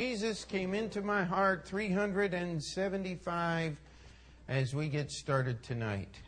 Jesus came into my heart 375 as we get started tonight.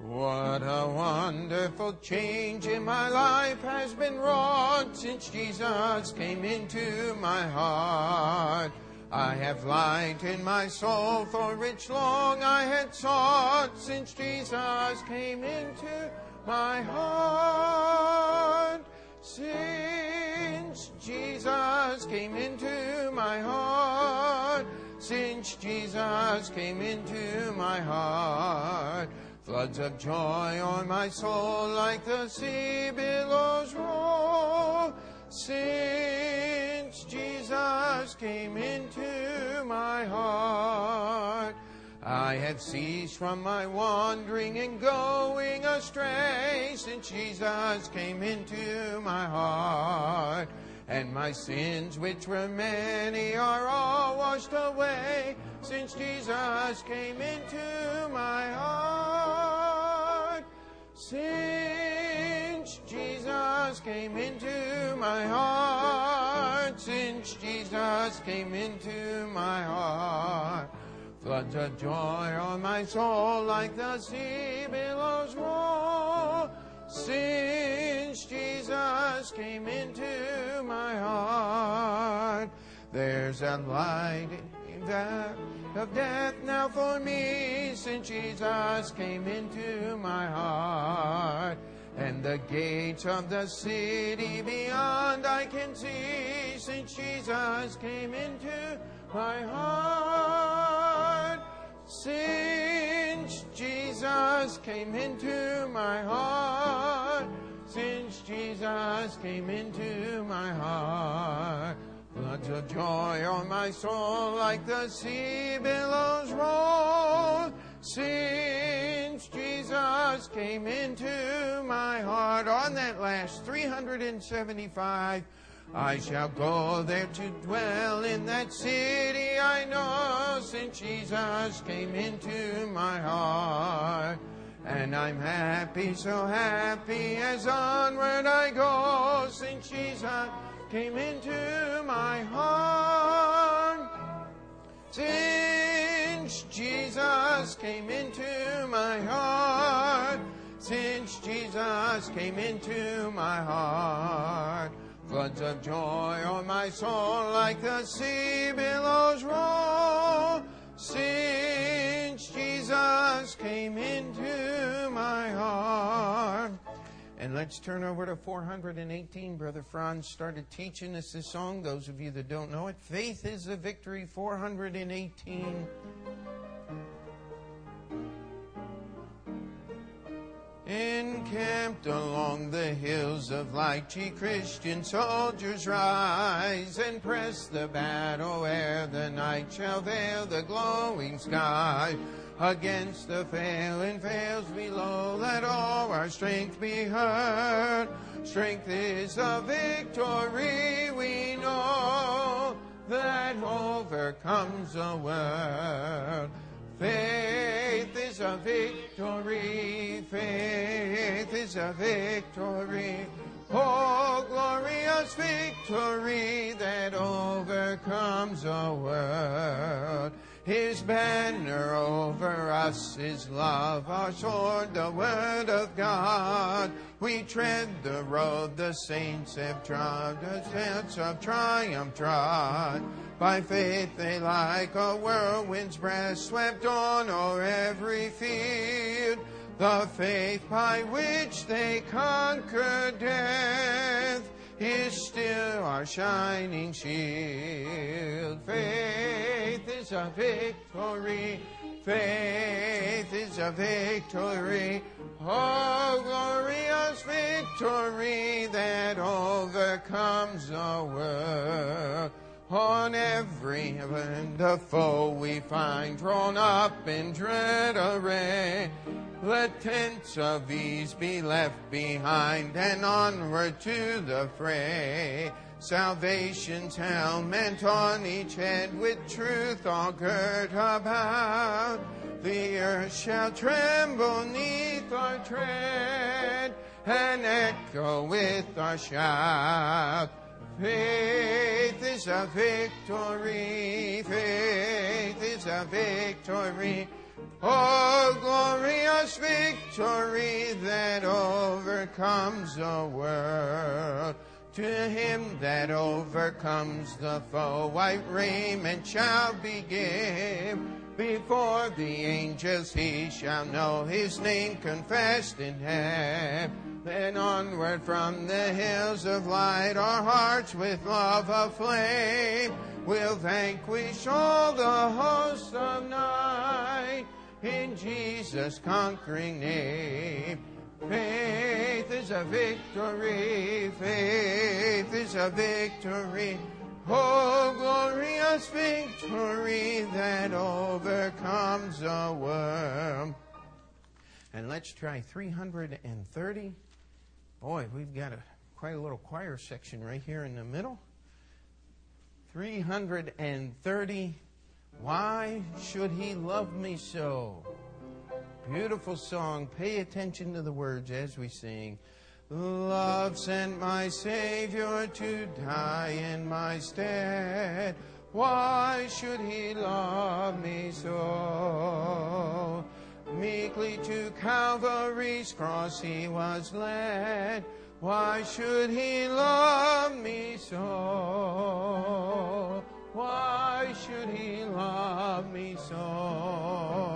What a wonderful change in my life has been wrought since Jesus came into my heart. I have light in my soul for which long I had sought since Jesus came into my heart. Since Jesus came into my heart, since Jesus came into my heart, floods of joy on my soul like the sea billows roll. Since Jesus came into my heart, I have ceased from my wandering and going astray since Jesus came into my heart. And my sins, which were many, are all washed away since Jesus came into my heart. Since Jesus came into my heart, since Jesus came into my heart. Floods of joy on my soul like the sea billows roll. Since Jesus came into my heart, there's a light that of death now for me since Jesus came into my heart. And the gates of the city beyond I can see since Jesus came into my heart. Since Jesus came into my heart, since Jesus came into my heart, floods of joy on my soul like the sea billows roll. Since Jesus came into my heart on that last 375 I shall go there to dwell in that city I know since Jesus came into my heart. And I'm happy, so happy as onward I go since Jesus came into my heart. Since Jesus came into my heart, since Jesus came into my heart. Floods of joy on my soul like the sea billows roll. Since Jesus came into my heart. And let's turn over to 418. Brother Franz started teaching us this song. Those of you that don't know it, Faith is the Victory, 418. Encamped along the hills of ye Christian soldiers, rise and press the battle ere the night shall veil the glowing sky. Against the failing veils below, let all our strength be heard. Strength is the victory we know that overcomes the world. Faith is a victory, faith is a victory. Oh, glorious victory that overcomes the world. His banner over us is love, our sword, the word of God. We tread the road the saints have trod, the steps of triumph trod. By faith they like a whirlwind's breath swept on o'er every field. The faith by which they conquer death is still our shining shield. Faith is a victory. Faith is a victory. Oh, glorious victory that overcomes the world. On every hand the foe we find drawn up in dread array. Let tents of ease be left behind and onward to the fray. Salvation's helmet on each head with truth all girt about. The earth shall tremble neath our tread and echo with our shout. Faith is a victory, faith is a victory. Oh, glorious victory that overcomes the world. To him that overcomes the foe, white raiment shall be given. Before the angels he shall know his name confessed in heaven. Then onward from the hills of light, our hearts with love aflame will vanquish all the hosts of night in Jesus' conquering name. Faith is a victory, faith is a victory. Oh, glorious victory that overcomes the world. And let's try 330. Boy, we've got a quite a little choir section right here in the middle. 330. Why should he love me so? Beautiful song. Pay attention to the words as we sing. Love sent my Savior to die in my stead. Why should he love me so? Meekly to Calvary's cross he was led. Why should he love me so? Why should he love me so?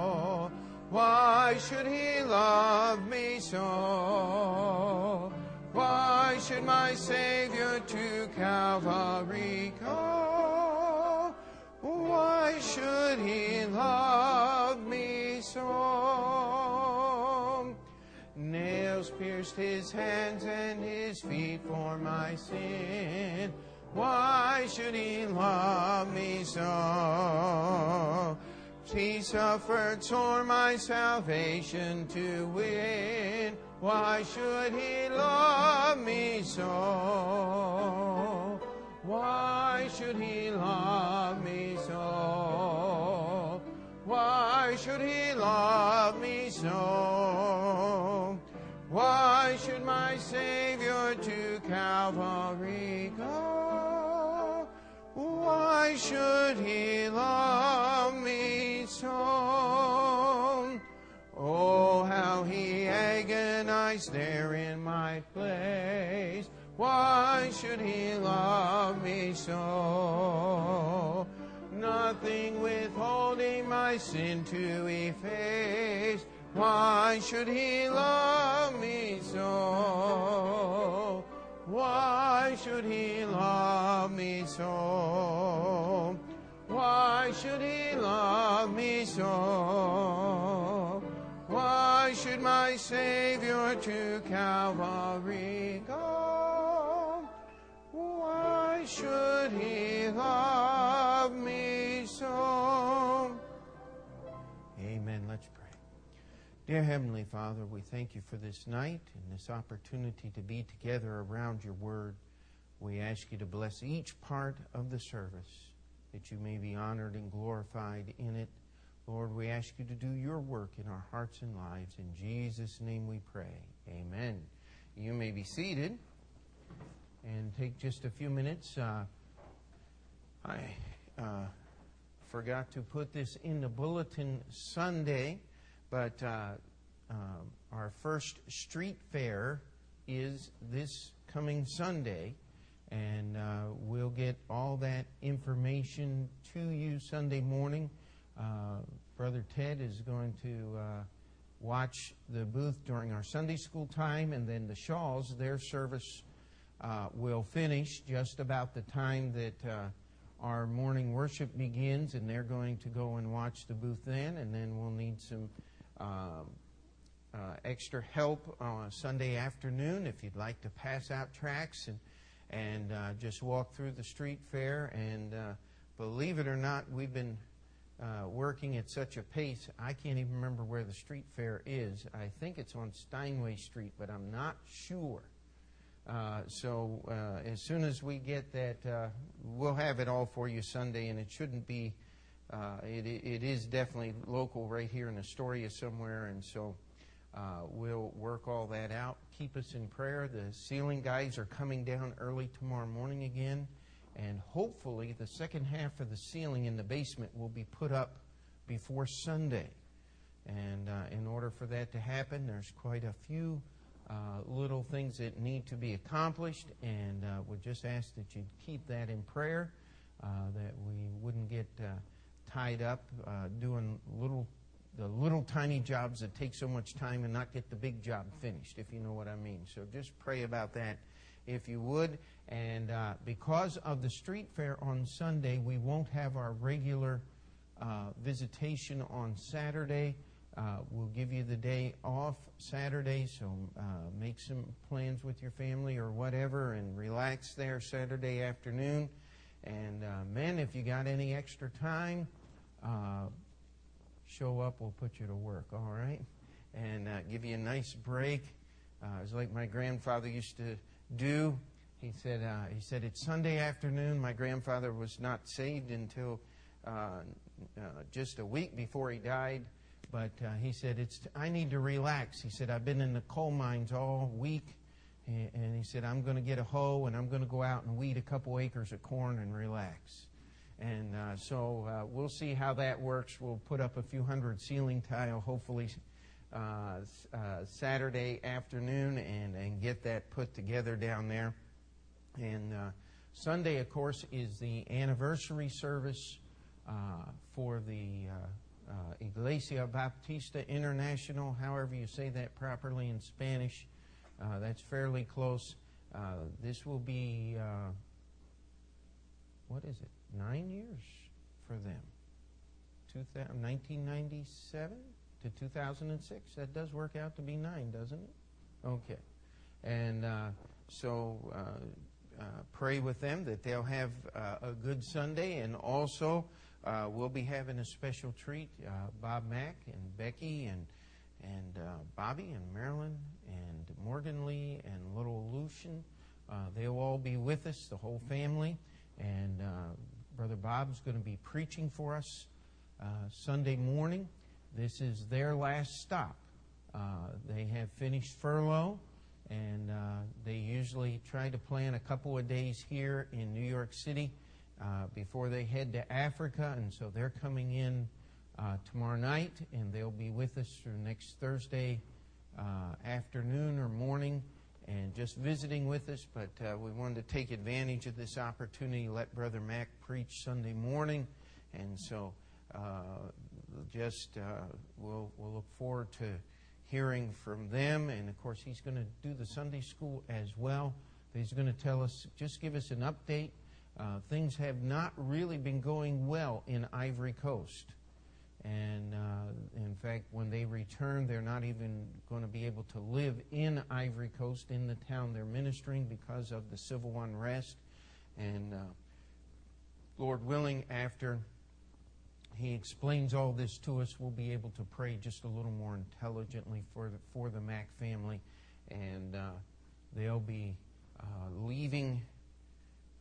Why should he love me so? Why should my Savior to Calvary go? Why should he love me so? Nails pierced his hands and his feet for my sin. Why should he love me so? He suffered for my salvation to win. Why should he love me so? Why should he love me so? Why should he love me so? Why should my Savior to Calvary go? Why should he love me so? Oh, how he agonized there in my place. Why should he love me so? Nothing withholding my sin to efface. Why should he love me so? Why should he love me so? Why should he love me so? Why should my Savior to Calvary go? Why should he love me so? Amen. Let's pray. Dear Heavenly Father, we thank you for this night and this opportunity to be together around your word. We ask you to bless each part of the service, that you may be honored and glorified in it. Lord, we ask you to do your work in our hearts and lives. In Jesus' name we pray. Amen. You may be seated and take just a few minutes. Uh, I uh, forgot to put this in the bulletin Sunday, but uh, um, our first street fair is this coming Sunday, and uh, we'll get all that information to you Sunday morning. Uh, Brother Ted is going to uh, watch the booth during our Sunday school time, and then the Shaws, their service uh, will finish just about the time that uh, our morning worship begins, and they're going to go and watch the booth then, and then we'll need some um, uh, extra help on Sunday afternoon if you'd like to pass out tracts and and just walk through the street fair. And believe it or not, we've been uh, working at such a pace, I can't even remember where the street fair is. I think it's on Steinway Street, but I'm not sure. Uh, so uh, as soon as we get that, uh, we'll have it all for you Sunday, and it shouldn't be. Uh, it, it is definitely local right here in Astoria somewhere, and so we'll work all that out. Keep us in prayer. The ceiling guys are coming down early tomorrow morning again, and hopefully the second half of the ceiling in the basement will be put up before Sunday. And uh, in order for that to happen, there's quite a few uh, little things that need to be accomplished, and uh, we just ask that you keep that in prayer, uh, that we wouldn't get uh, tied up uh, doing little the little tiny jobs that take so much time and not get the big job finished, if you know what I mean. So just pray about that if you would. And uh, because of the street fair on Sunday, we won't have our regular uh, visitation on Saturday. Uh, we'll give you the day off Saturday, so uh, make some plans with your family or whatever and relax there Saturday afternoon. And uh, men, if you got any extra time, uh, show up, we'll put you to work, all right? And give you a nice break. It's like my grandfather used to do. He said, uh, he said, it's Sunday afternoon. My grandfather was not saved until uh, uh, just a week before he died. But uh, he said, it's, I need to relax. He said, I've been in the coal mines all week. And he said, I'm going to get a hoe and I'm going to go out and weed a couple acres of corn and relax. And uh, so uh, we'll see how that works. We'll put up a few hundred ceiling tile, hopefully uh, uh, Saturday afternoon, and, and get that put together down there. And uh, Sunday, of course, is the anniversary service uh, for the Iglesia Baptista International, however you say that properly in Spanish. that's fairly close. this will be, what is it? nine years for them. 1997 to 2006. That does work out to be nine, doesn't it? Okay. And uh, so uh, uh, pray with them that they'll have uh, a good Sunday. And also, uh, we'll be having a special treat. Uh, Bob Mack and Becky and and Bobby and Marilyn and Morgan Lee and little Lucian. they'll all be with us, the whole family. And Brother Bob's going to be preaching for us uh, Sunday morning. This is their last stop. Uh, they have finished furlough, and uh, they usually try to plan a couple of days here in New York City uh, before they head to Africa, and so they're coming in uh, tomorrow night, and they'll be with us through next Thursday afternoon or morning and just visiting with us, but uh, we wanted to take advantage of this opportunity, let Brother Mack preach Sunday morning, and so uh, just uh, we'll, we'll look forward to hearing from them, and of course he's going to do the Sunday school as well. He's going to tell us, just give us an update. Uh, things have not really been going well in Ivory Coast. And uh, in fact, when they return, they're not even going to be able to live in Ivory Coast, in the town they're ministering, because of the civil unrest. And uh, Lord willing, after he explains all this to us, we'll be able to pray just a little more intelligently for the, for the Mack family. And uh, they'll be uh, leaving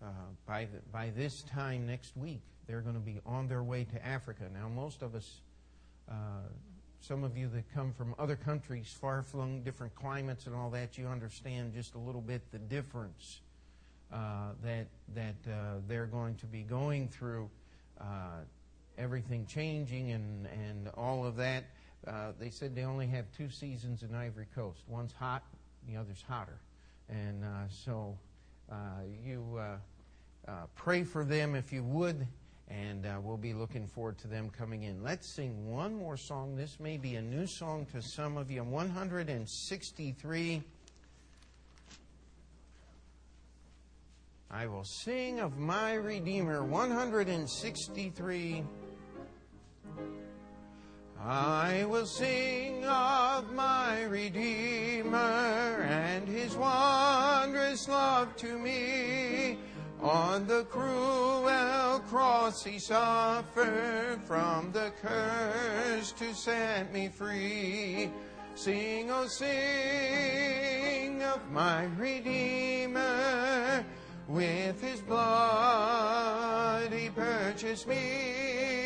uh, by, the, by this time next week they're going to be on their way to Africa. Now, most of us, uh, some of you that come from other countries, far flung, different climates and all that, you understand just a little bit the difference uh, that, that uh, they're going to be going through. Uh, everything changing and, and all of that. Uh, they said they only have two seasons in Ivory Coast. One's hot, the other's hotter. And uh, so you pray for them if you would and uh, we'll be looking forward to them coming in. Let's sing one more song. This may be a new song to some of you. 163. I will sing of my Redeemer. 163. I will sing of my Redeemer and his wondrous love to me. On the cruel cross he suffered from the curse to set me free. Sing, oh, sing of my Redeemer. With his blood he purchased me.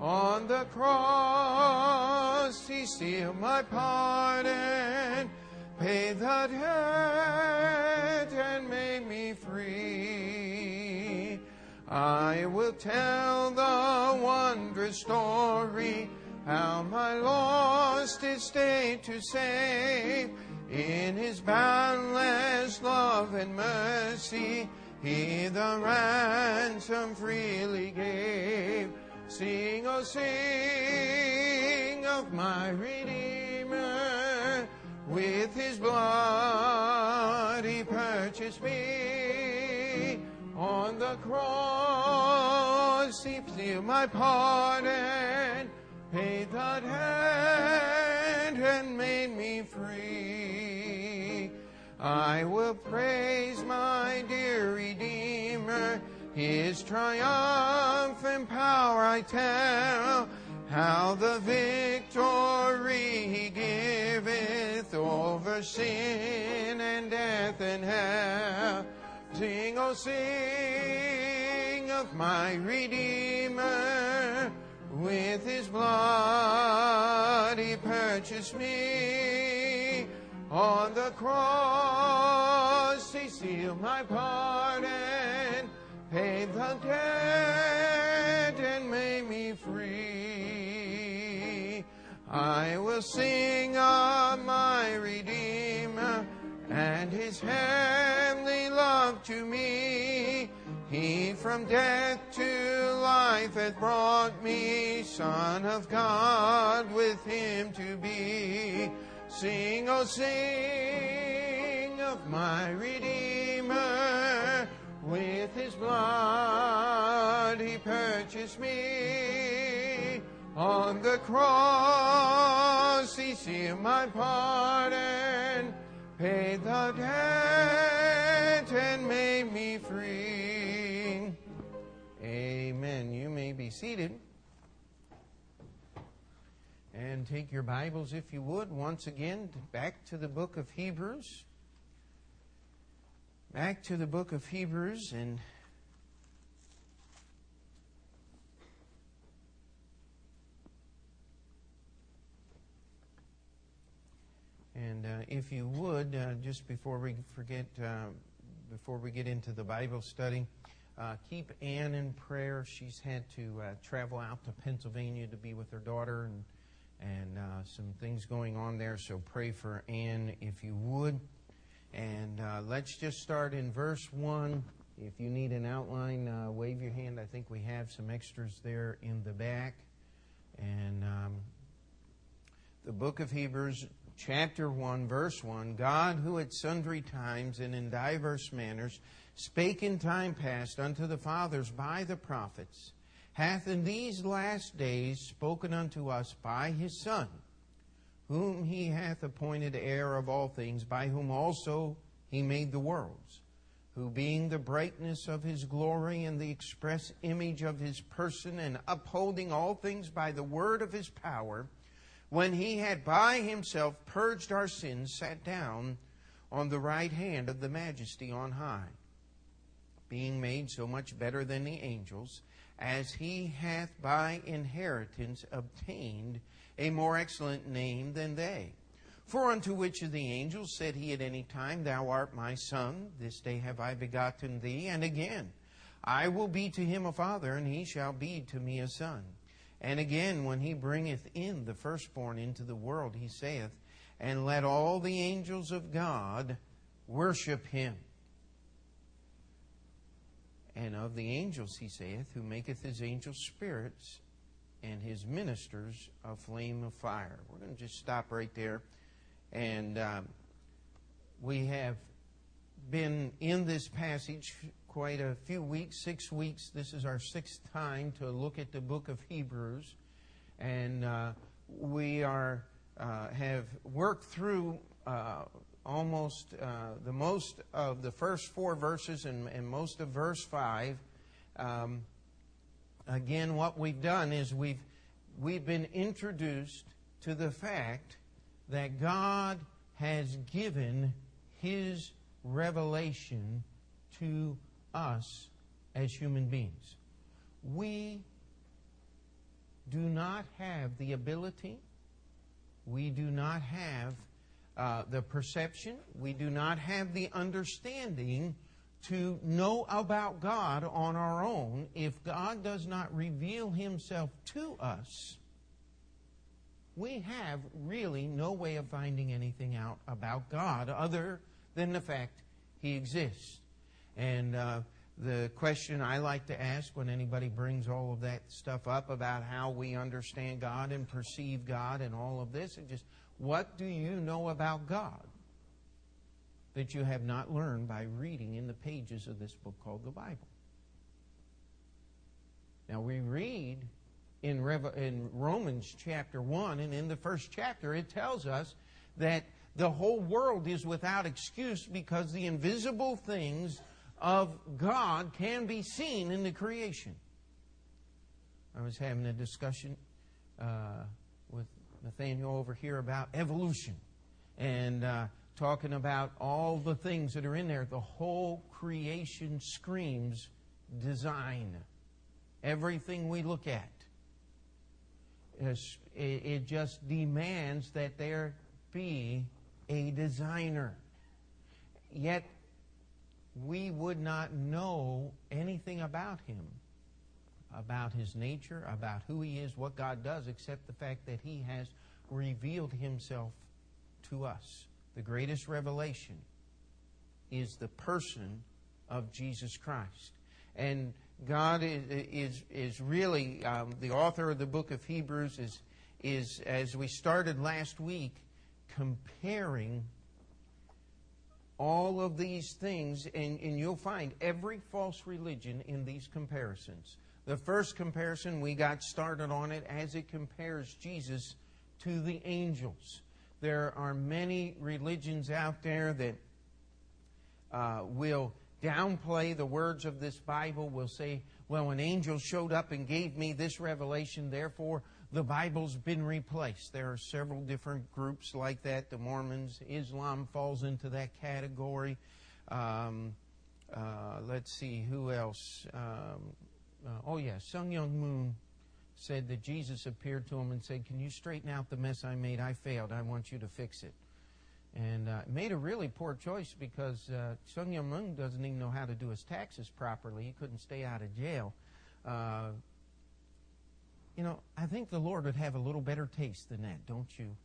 On the cross he sealed my pardon, paid the debt and made me free. I will tell the wondrous story, how my lost estate to save. In his boundless love and mercy, he the ransom freely gave. Sing, oh, sing of my Redeemer. With his blood he purchased me. On the cross he sealed my pardon, paid the debt and made me free. I will praise my dear Redeemer, his triumphant power I tell, how the victory he giveth over sin and death and hell. Sing, oh, sing of my Redeemer. With his blood he purchased me. On the cross he sealed my pardon, paid the debt and made me free. I will sing of my Redeemer and his heavenly love to me. He from death to life hath brought me, Son of God, with him to be. Sing, oh, sing of my Redeemer. With his blood he purchased me. On the cross he sealed my pardon, paid the debt and made me free. Amen. You may be seated. And take your Bibles, if you would, once again back to the book of Hebrews. Back to the book of Hebrews and And uh, if you would, uh, just before we forget, uh, before we get into the Bible study, uh, keep Ann in prayer. She's had to uh, travel out to Pennsylvania to be with her daughter, and and uh, some things going on there. So pray for Ann if you would. And let's just start in verse one. If you need an outline, wave your hand. I think we have some extras there in the back. And um, the book of Hebrews, chapter 1, verse 1 God, who at sundry times and in diverse manners spake in time past unto the fathers by the prophets, hath in these last days spoken unto us by his Son, whom he hath appointed heir of all things, by whom also he made the worlds, who being the brightness of his glory and the express image of his person, and upholding all things by the word of his power, when he had by himself purged our sins, sat down on the right hand of the majesty on high, being made so much better than the angels, as he hath by inheritance obtained a more excellent name than they. For unto which of the angels said he at any time, Thou art my son, this day have I begotten thee? And again, I will be to him a father, and he shall be to me a son. And again, when he bringeth in the firstborn into the world, he saith, And let all the angels of God worship him. And of the angels, he saith, Who maketh his angels spirits and his ministers a flame of fire. We're going to just stop right there. And um, we have been in this passage quite a few weeks, six weeks. This is our sixth time to look at the book of Hebrews. And uh, we are uh, have worked through uh, almost uh, the most of the first four verses and, and most of verse five. Um, again, what we've done is we've we've been introduced to the fact that God has given His revelation to us as human beings. We do not have the ability, we do not have uh, the perception, we do not have the understanding to know about God on our own if God does not reveal Himself to us. We have really no way of finding anything out about God other than the fact He exists. And uh, the question I like to ask when anybody brings all of that stuff up about how we understand God and perceive God and all of this is just, what do you know about God that you have not learned by reading in the pages of this book called the Bible? Now we read in, in Romans chapter 1, and in the first chapter, it tells us that the whole world is without excuse because the invisible things of God can be seen in the creation. I was having a discussion uh, with Nathaniel over here about evolution and uh, talking about all the things that are in there. The whole creation screams design. Everything we look at, it just demands that there be a designer. Yet we would not know anything about him, about his nature, about who he is, what God does, except the fact that he has revealed himself to us. The greatest revelation is the person of Jesus Christ. And God is, is, is really, um, the author of the book of Hebrews is, is, as we started last week, comparing all of these things, and, and you'll find every false religion in these comparisons. The first comparison, we got started on it as it compares Jesus to the angels. There are many religions out there that uh, will downplay the words of this Bible, will say, well, an angel showed up and gave me this revelation, therefore the Bible's been replaced. There are several different groups like that. The Mormons, Islam falls into that category. Um, uh, let's see, who else? Um, uh, oh, yeah, Sun Myung Moon said that Jesus appeared to him and said, Can you straighten out the mess I made? I failed. I want you to fix it. And uh, made a really poor choice because uh, Sun Myung Moon doesn't even know how to do his taxes properly. He couldn't stay out of jail. Uh, you know, I think the Lord would have a little better taste than that, don't you?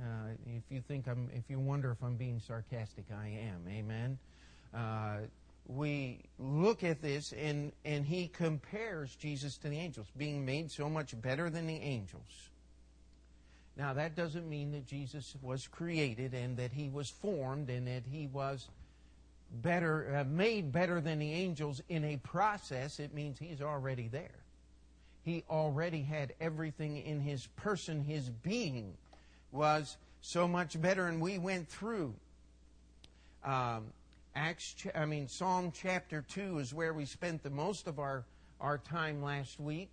Uh, if you think I'm, if you wonder if I'm being sarcastic, I am. Amen. Uh, we look at this and and he compares Jesus to the angels, being made so much better than the angels. Now that doesn't mean that Jesus was created and that he was formed and that he was better, uh, made better than the angels in a process. It means he's already there he already had everything in his person, his being was so much better. And we went through um, Acts. I mean, Psalm chapter two is where we spent the most of our our time last week,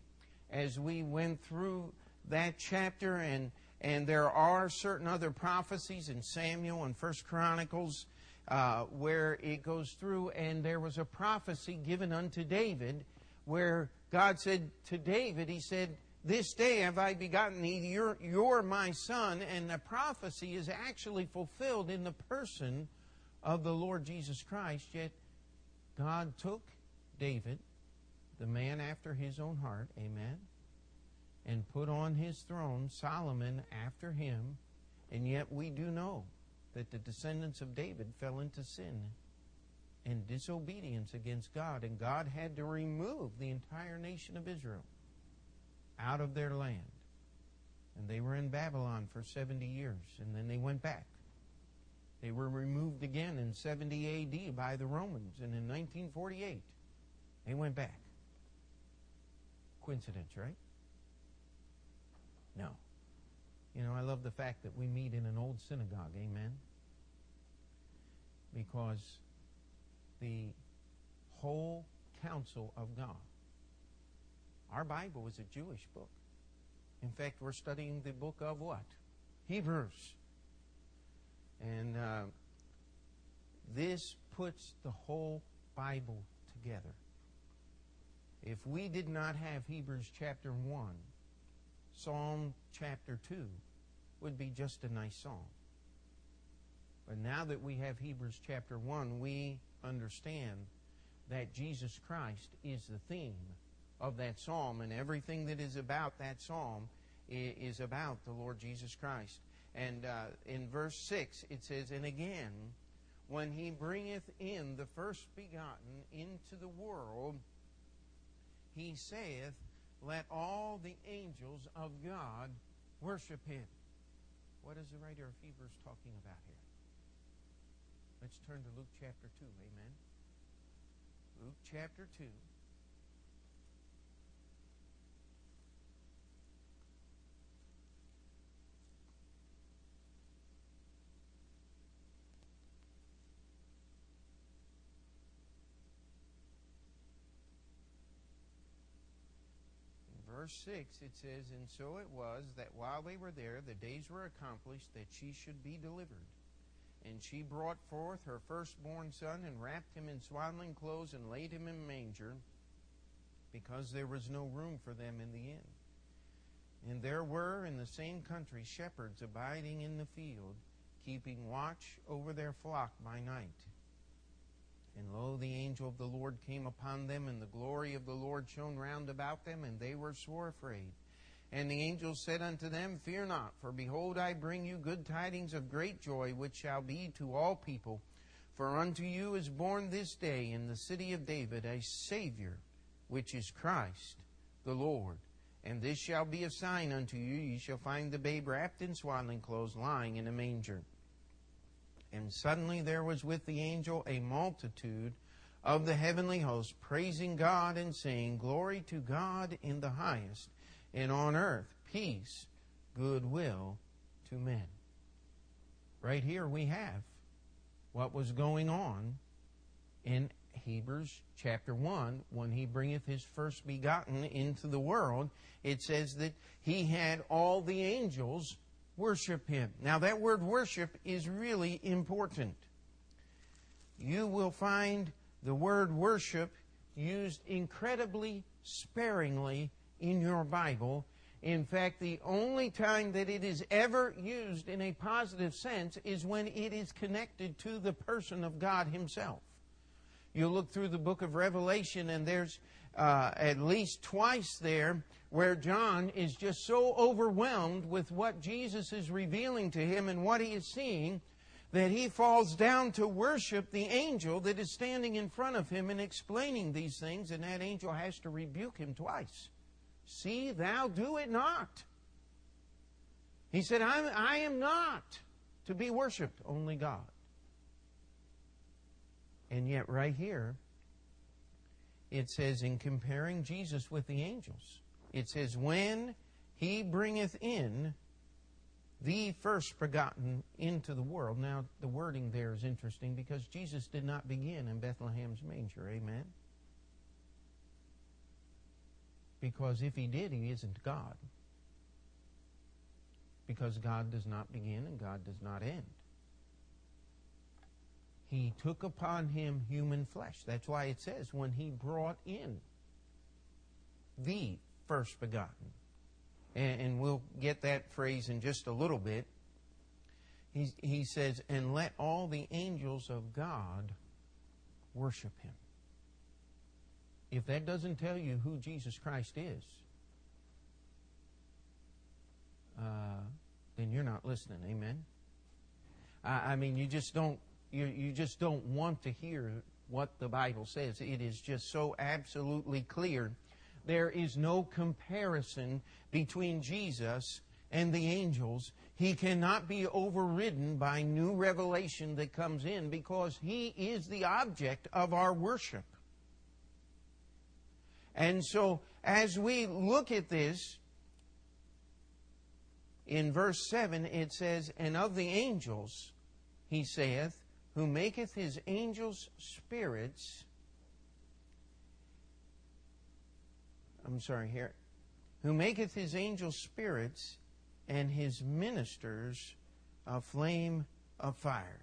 as we went through that chapter. And and there are certain other prophecies in Samuel and First Chronicles. Uh, where it goes through, and there was a prophecy given unto David where God said to David, He said, This day have I begotten thee, you're, you're my son. And the prophecy is actually fulfilled in the person of the Lord Jesus Christ. Yet God took David, the man after his own heart, amen, and put on his throne Solomon after him. And yet we do know that the descendants of David fell into sin and disobedience against God, and God had to remove the entire nation of Israel out of their land. And they were in Babylon for 70 years, and then they went back. They were removed again in 70 AD by the Romans, and in 1948, they went back. Coincidence, right? No. You know, I love the fact that we meet in an old synagogue, amen? Because the whole counsel of God. Our Bible is a Jewish book. In fact, we're studying the book of what? Hebrews. And uh, this puts the whole Bible together. If we did not have Hebrews chapter 1, Psalm chapter 2 would be just a nice song. But now that we have Hebrews chapter 1, we understand that Jesus Christ is the theme of that psalm, and everything that is about that psalm is about the Lord Jesus Christ. And uh, in verse 6, it says, And again, when he bringeth in the first begotten into the world, he saith, Let all the angels of God worship him. What is the writer of Hebrews talking about here? Let's turn to Luke chapter 2. Amen. Luke chapter 2. Verse 6, it says, And so it was that while they were there, the days were accomplished that she should be delivered. And she brought forth her firstborn son, and wrapped him in swaddling clothes, and laid him in a manger, because there was no room for them in the inn. And there were in the same country shepherds abiding in the field, keeping watch over their flock by night. And lo, the angel of the Lord came upon them, and the glory of the Lord shone round about them, and they were sore afraid. And the angel said unto them, Fear not, for behold, I bring you good tidings of great joy, which shall be to all people. For unto you is born this day in the city of David a Savior, which is Christ the Lord. And this shall be a sign unto you, ye shall find the babe wrapped in swaddling clothes, lying in a manger. And suddenly there was with the angel a multitude of the heavenly host, praising God and saying, Glory to God in the highest, and on earth peace, goodwill to men. Right here we have what was going on in Hebrews chapter 1 when he bringeth his first begotten into the world. It says that he had all the angels worship him. Now, that word worship is really important. You will find the word worship used incredibly sparingly in your Bible. In fact, the only time that it is ever used in a positive sense is when it is connected to the person of God Himself. You look through the book of Revelation, and there's uh, at least twice there where John is just so overwhelmed with what Jesus is revealing to him and what he is seeing that he falls down to worship the angel that is standing in front of him and explaining these things, and that angel has to rebuke him twice. See, thou do it not. He said, I'm, I am not to be worshiped, only God. And yet, right here, it says, in comparing Jesus with the angels, it says, When he bringeth in the first begotten into the world. Now, the wording there is interesting because Jesus did not begin in Bethlehem's manger. Amen? Because if he did, he isn't God. Because God does not begin and God does not end. He took upon him human flesh. That's why it says, when he brought in the first begotten. And, and we'll get that phrase in just a little bit. He, he says, and let all the angels of God worship him. If that doesn't tell you who Jesus Christ is, uh, then you're not listening. Amen. I, I mean, you just don't you, you just don't want to hear what the Bible says. It is just so absolutely clear. There is no comparison between Jesus and the angels. He cannot be overridden by new revelation that comes in because he is the object of our worship. And so, as we look at this, in verse 7, it says, And of the angels, he saith, who maketh his angels spirits. I'm sorry, here. Who maketh his angels spirits and his ministers a flame of fire.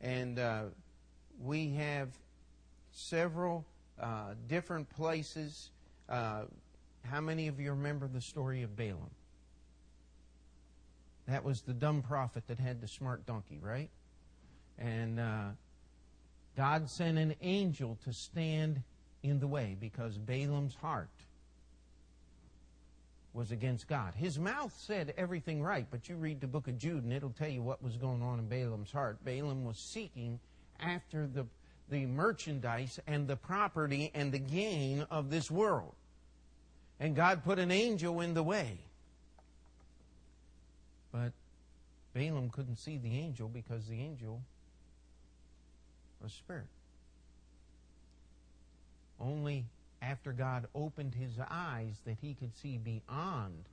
And uh, we have several uh, different places uh, how many of you remember the story of Balaam? That was the dumb prophet that had the smart donkey, right? And uh, God sent an angel to stand in the way because Balaam's heart was against God. His mouth said everything right, but you read the book of Jude and it'll tell you what was going on in Balaam's heart. Balaam was seeking after the, the merchandise and the property and the gain of this world. And God put an angel in the way. But Balaam couldn't see the angel because the angel was spirit. Only after God opened his eyes that he could see beyond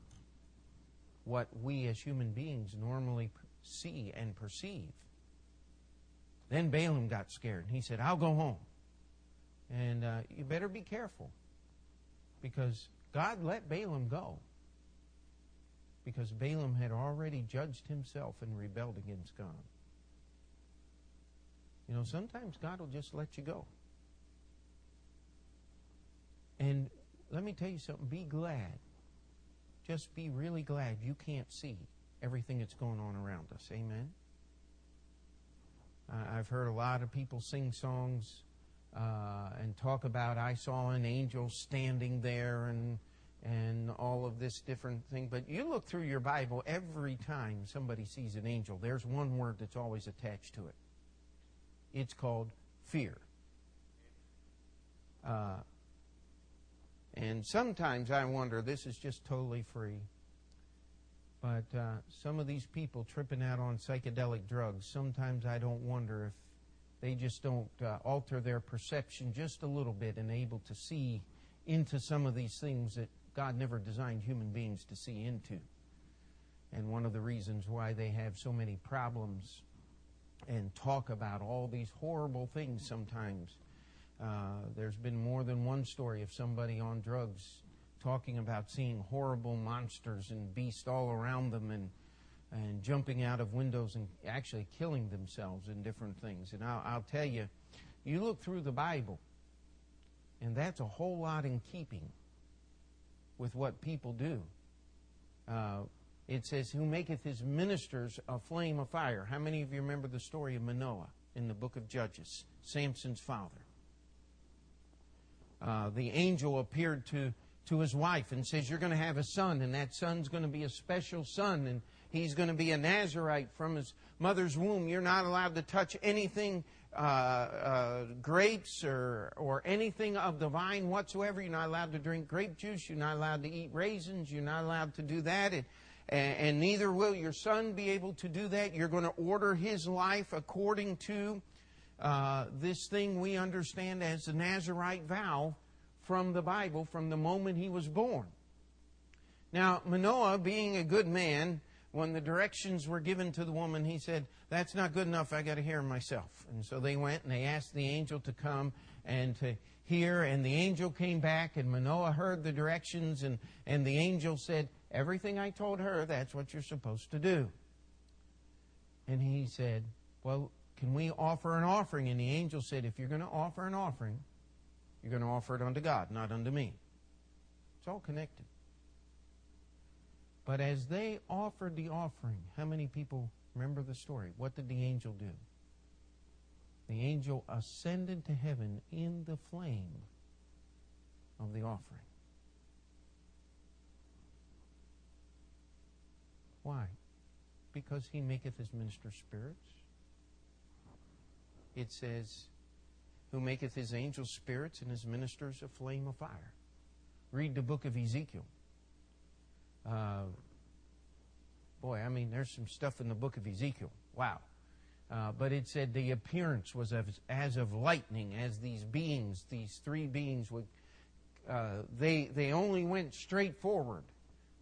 what we as human beings normally see and perceive. Then Balaam got scared. And he said, I'll go home. And uh, you better be careful because God let Balaam go because Balaam had already judged himself and rebelled against God. You know, sometimes God will just let you go. And let me tell you something be glad. Just be really glad you can't see everything that's going on around us. Amen? I've heard a lot of people sing songs uh, and talk about, I saw an angel standing there and and all of this different thing. But you look through your Bible every time somebody sees an angel, there's one word that's always attached to it. It's called fear. Uh, and sometimes I wonder, this is just totally free. But uh, some of these people tripping out on psychedelic drugs, sometimes I don't wonder if they just don't uh, alter their perception just a little bit and able to see into some of these things that God never designed human beings to see into. And one of the reasons why they have so many problems and talk about all these horrible things sometimes. Uh, there's been more than one story of somebody on drugs talking about seeing horrible monsters and beasts all around them and and jumping out of windows and actually killing themselves in different things. And I'll, I'll tell you, you look through the Bible, and that's a whole lot in keeping with what people do. Uh, it says, Who maketh his ministers a flame of fire. How many of you remember the story of Manoah in the book of Judges, Samson's father? Uh, the angel appeared to, to his wife and says, You're going to have a son, and that son's going to be a special son, and he's going to be a Nazarite from his mother's womb. You're not allowed to touch anything uh, uh, grapes or, or anything of the vine whatsoever. You're not allowed to drink grape juice. You're not allowed to eat raisins. You're not allowed to do that. And neither will your son be able to do that. You're going to order his life according to uh, this thing we understand as the Nazarite vow from the Bible from the moment he was born. Now, Manoah, being a good man, when the directions were given to the woman, he said, That's not good enough. I got to hear myself. And so they went and they asked the angel to come and to hear. And the angel came back, and Manoah heard the directions. And, and the angel said, Everything I told her, that's what you're supposed to do. And he said, Well, can we offer an offering? And the angel said, If you're going to offer an offering, you're going to offer it unto God, not unto me. It's all connected. But as they offered the offering, how many people remember the story? What did the angel do? The angel ascended to heaven in the flame of the offering. Why? Because he maketh his minister spirits. It says, who maketh his angels spirits and his ministers a flame of fire. Read the book of Ezekiel. Uh, boy, I mean, there's some stuff in the book of Ezekiel. Wow. Uh, but it said the appearance was as, as of lightning, as these beings, these three beings would, uh, they, they only went straight forward,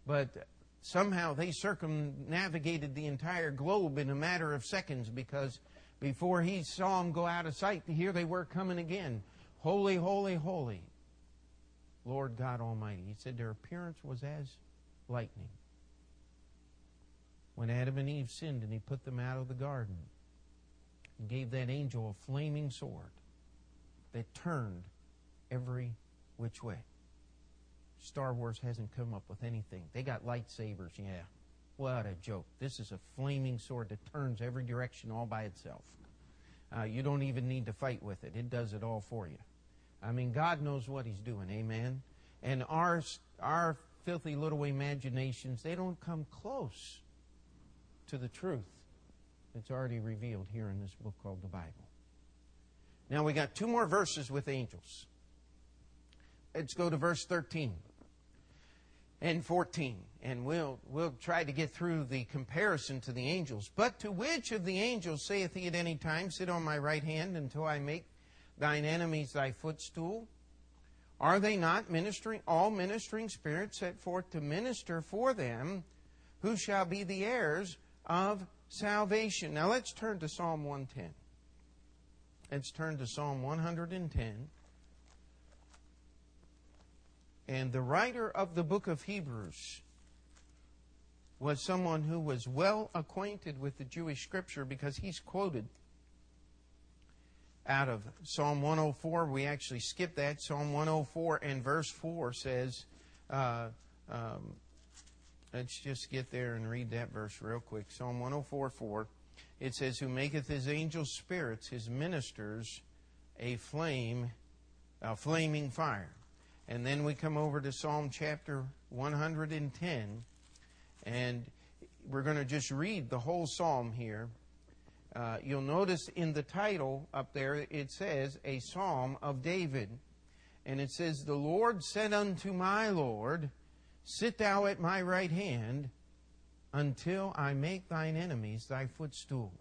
but somehow they circumnavigated the entire globe in a matter of seconds because before he saw them go out of sight, here they were coming again. Holy, holy, holy, Lord God Almighty. He said their appearance was as lightning. When Adam and Eve sinned and he put them out of the garden, he gave that angel a flaming sword that turned every which way. Star Wars hasn't come up with anything. They got lightsabers, yeah. What a joke. This is a flaming sword that turns every direction all by itself. Uh, you don't even need to fight with it, it does it all for you. I mean, God knows what He's doing, amen? And our, our filthy little imaginations, they don't come close to the truth that's already revealed here in this book called the Bible. Now we got two more verses with angels. Let's go to verse 13 and 14 and we'll we'll try to get through the comparison to the angels but to which of the angels saith he at any time sit on my right hand until i make thine enemies thy footstool are they not ministering all ministering spirits set forth to minister for them who shall be the heirs of salvation now let's turn to psalm 110 let's turn to psalm 110 and the writer of the book of Hebrews was someone who was well acquainted with the Jewish scripture because he's quoted out of Psalm 104. We actually skipped that. Psalm 104 and verse 4 says, uh, um, let's just get there and read that verse real quick. Psalm 104 4. It says, Who maketh his angels spirits, his ministers, a flame, a flaming fire. And then we come over to Psalm chapter 110, and we're going to just read the whole psalm here. Uh, you'll notice in the title up there it says, A Psalm of David. And it says, The Lord said unto my Lord, Sit thou at my right hand until I make thine enemies thy footstool.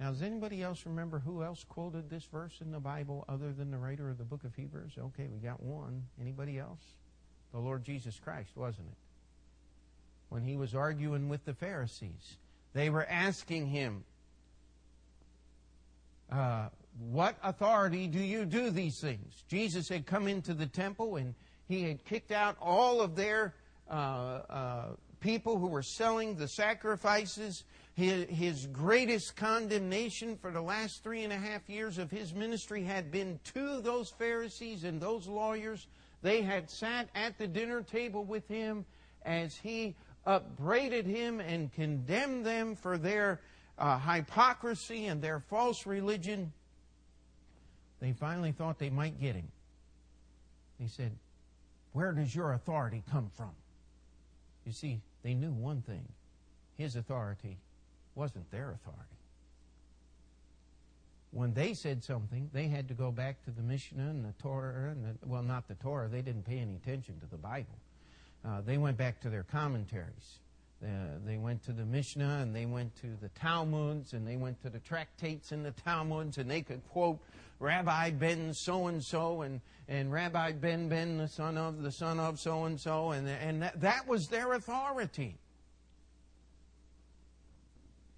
Now, does anybody else remember who else quoted this verse in the Bible other than the writer of the book of Hebrews? Okay, we got one. Anybody else? The Lord Jesus Christ, wasn't it? When he was arguing with the Pharisees, they were asking him, uh, What authority do you do these things? Jesus had come into the temple and he had kicked out all of their uh, uh, people who were selling the sacrifices his, his greatest condemnation for the last three and a half years of his ministry had been to those Pharisees and those lawyers. They had sat at the dinner table with him as he upbraided him and condemned them for their uh, hypocrisy and their false religion. They finally thought they might get him. He said, Where does your authority come from? You see, they knew one thing his authority wasn't their authority. When they said something, they had to go back to the Mishnah and the Torah, and the, well, not the Torah. They didn't pay any attention to the Bible. Uh, they went back to their commentaries. Uh, they went to the Mishnah and they went to the Talmuds and they went to the tractates in the Talmuds and they could quote Rabbi Ben so and so and and Rabbi Ben Ben the son of the son of so and so and and that, that was their authority.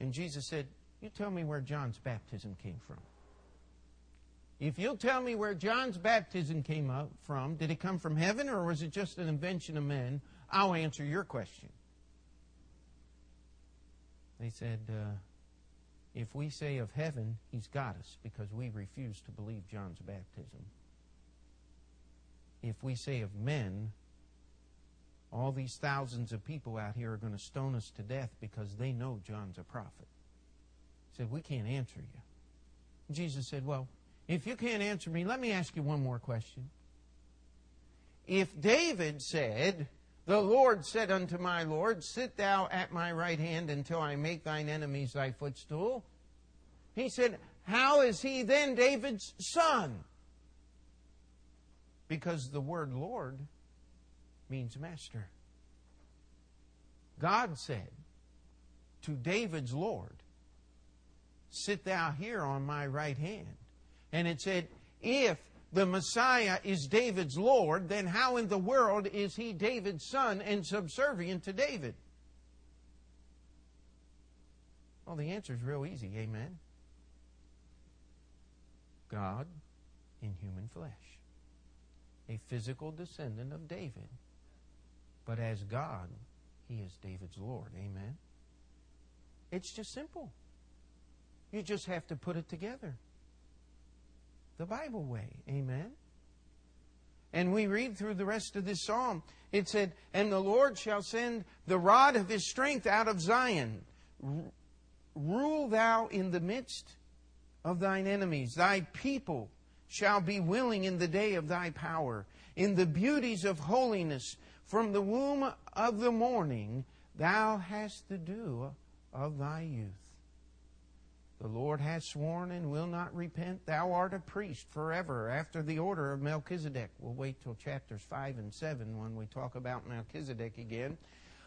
And Jesus said, You tell me where John's baptism came from. If you'll tell me where John's baptism came up from, did it come from heaven or was it just an invention of men? I'll answer your question. They said, uh, if we say of heaven, he's got us because we refuse to believe John's baptism. If we say of men, all these thousands of people out here are going to stone us to death because they know John's a prophet. He said, We can't answer you. Jesus said, Well, if you can't answer me, let me ask you one more question. If David said, The Lord said unto my Lord, Sit thou at my right hand until I make thine enemies thy footstool, he said, How is he then David's son? Because the word Lord means master. God said to David's Lord, Sit thou here on my right hand. And it said, If the Messiah is David's Lord, then how in the world is he David's son and subservient to David? Well, the answer is real easy. Amen. God in human flesh, a physical descendant of David but as God, He is David's Lord. Amen. It's just simple. You just have to put it together. The Bible way. Amen. And we read through the rest of this psalm. It said, And the Lord shall send the rod of his strength out of Zion. Rule thou in the midst of thine enemies. Thy people shall be willing in the day of thy power. In the beauties of holiness, from the womb of the morning, thou hast the dew of thy youth. The Lord hath sworn and will not repent. Thou art a priest forever after the order of Melchizedek. We'll wait till chapters 5 and 7 when we talk about Melchizedek again.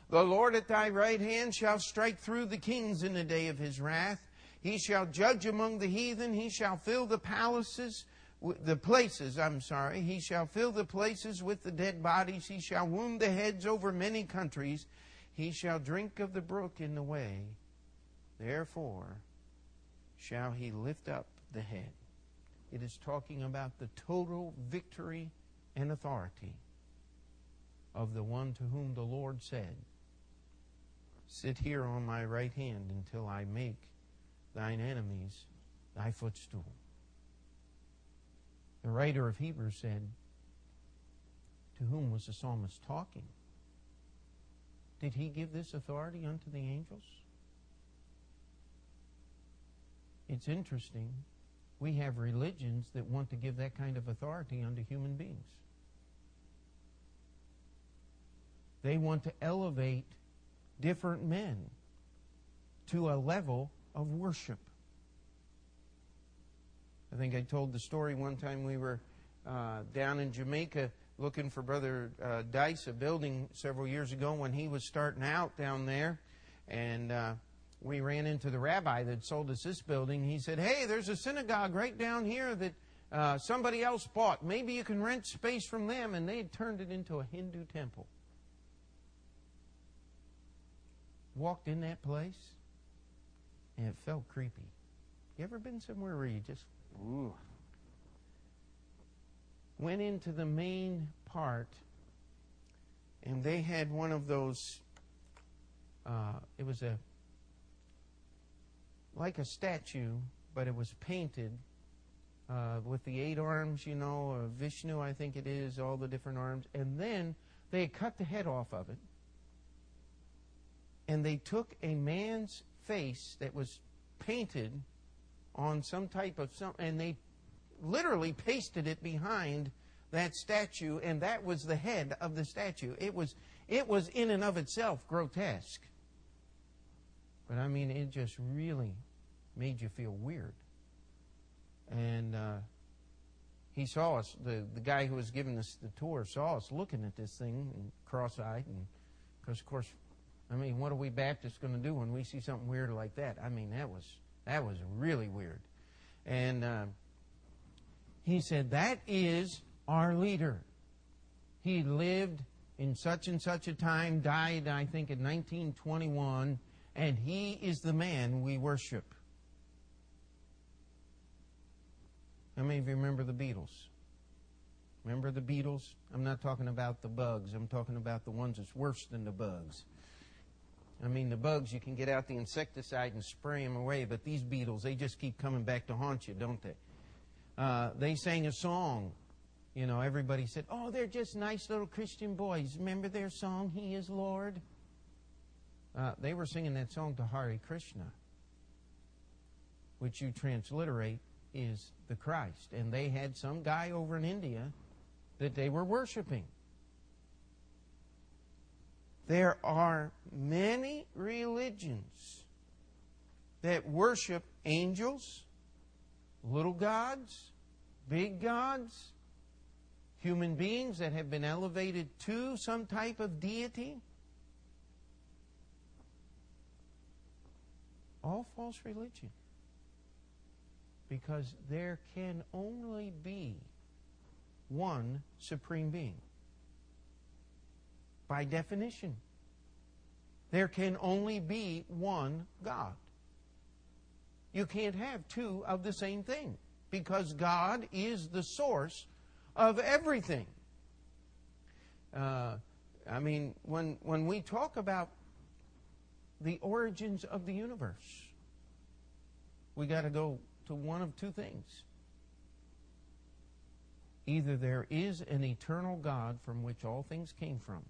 The Lord at thy right hand shall strike through the kings in the day of his wrath. He shall judge among the heathen. He shall fill the palaces, the places, I'm sorry. He shall fill the places with the dead bodies. He shall wound the heads over many countries. He shall drink of the brook in the way. Therefore, shall he lift up the head. It is talking about the total victory and authority of the one to whom the Lord said, Sit here on my right hand until I make thine enemies thy footstool. The writer of Hebrews said, To whom was the psalmist talking? Did he give this authority unto the angels? It's interesting. We have religions that want to give that kind of authority unto human beings. They want to elevate different men to a level of worship. I think I told the story one time we were uh, down in Jamaica looking for Brother uh, Dice, a building several years ago when he was starting out down there. And uh, we ran into the rabbi that sold us this building. He said, Hey, there's a synagogue right down here that uh, somebody else bought. Maybe you can rent space from them. And they had turned it into a Hindu temple. Walked in that place, and it felt creepy. You ever been somewhere where you just, ooh. Went into the main part, and they had one of those, uh, it was a like a statue, but it was painted uh, with the eight arms, you know, uh, Vishnu, I think it is, all the different arms. And then they cut the head off of it. And they took a man's face that was painted on some type of some, and they literally pasted it behind that statue, and that was the head of the statue. It was, it was in and of itself grotesque. But I mean, it just really made you feel weird. And uh, he saw us, the, the guy who was giving us the tour saw us looking at this thing and cross eyed. And because, of course, I mean, what are we Baptists going to do when we see something weird like that? I mean, that was, that was really weird. And uh, he said, That is our leader. He lived in such and such a time, died, I think, in 1921 and he is the man we worship. How many of you remember the Beatles? Remember the Beatles? I'm not talking about the bugs. I'm talking about the ones that's worse than the bugs. I mean, the bugs, you can get out the insecticide and spray them away, but these beetles, they just keep coming back to haunt you, don't they? Uh, they sang a song. You know, everybody said, oh, they're just nice little Christian boys. Remember their song, He is Lord? Uh, they were singing that song to Hare Krishna, which you transliterate is the Christ. And they had some guy over in India that they were worshiping. There are many religions that worship angels, little gods, big gods, human beings that have been elevated to some type of deity. All false religion. Because there can only be one supreme being. By definition, there can only be one God. You can't have two of the same thing because God is the source of everything. Uh, I mean, when, when we talk about the origins of the universe. We got to go to one of two things. Either there is an eternal God from which all things came from.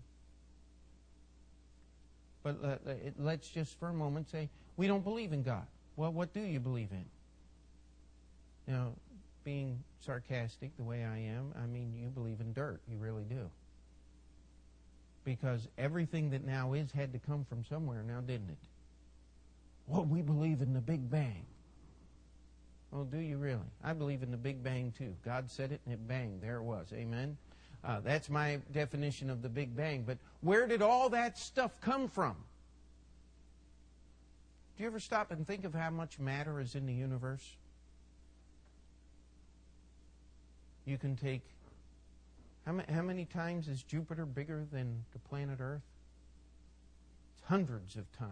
But let's just for a moment say, we don't believe in God. Well, what do you believe in? Now, being sarcastic the way I am, I mean, you believe in dirt. You really do. Because everything that now is had to come from somewhere now, didn't it? Well, we believe in the Big Bang. Well, do you really? I believe in the Big Bang too. God said it and it banged. There it was. Amen. Uh, that's my definition of the Big Bang. But where did all that stuff come from? Do you ever stop and think of how much matter is in the universe? You can take. How, how many times is Jupiter bigger than the planet Earth? It's hundreds of times.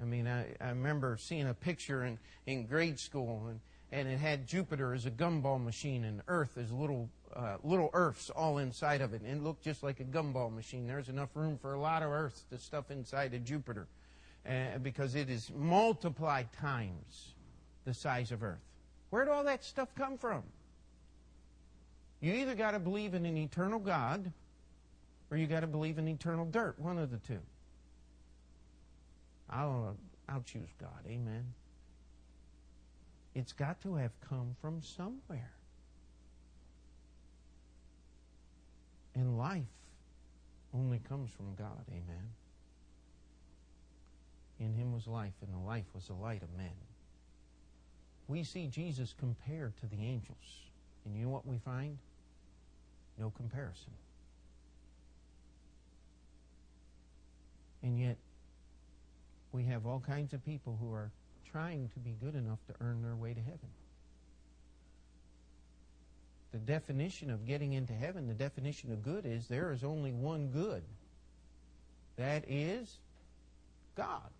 I mean, I, I remember seeing a picture in, in grade school, and, and it had Jupiter as a gumball machine and Earth as little uh, little Earths all inside of it. And it looked just like a gumball machine. There's enough room for a lot of Earths to stuff inside of Jupiter uh, because it is multiplied times the size of Earth. Where'd all that stuff come from? You either got to believe in an eternal God or you got to believe in eternal dirt. One of the two. I'll, uh, I'll choose God. Amen. It's got to have come from somewhere. And life only comes from God. Amen. In him was life, and the life was the light of men. We see Jesus compared to the angels. And you know what we find? No comparison. And yet, we have all kinds of people who are trying to be good enough to earn their way to heaven. The definition of getting into heaven, the definition of good is there is only one good. That is God.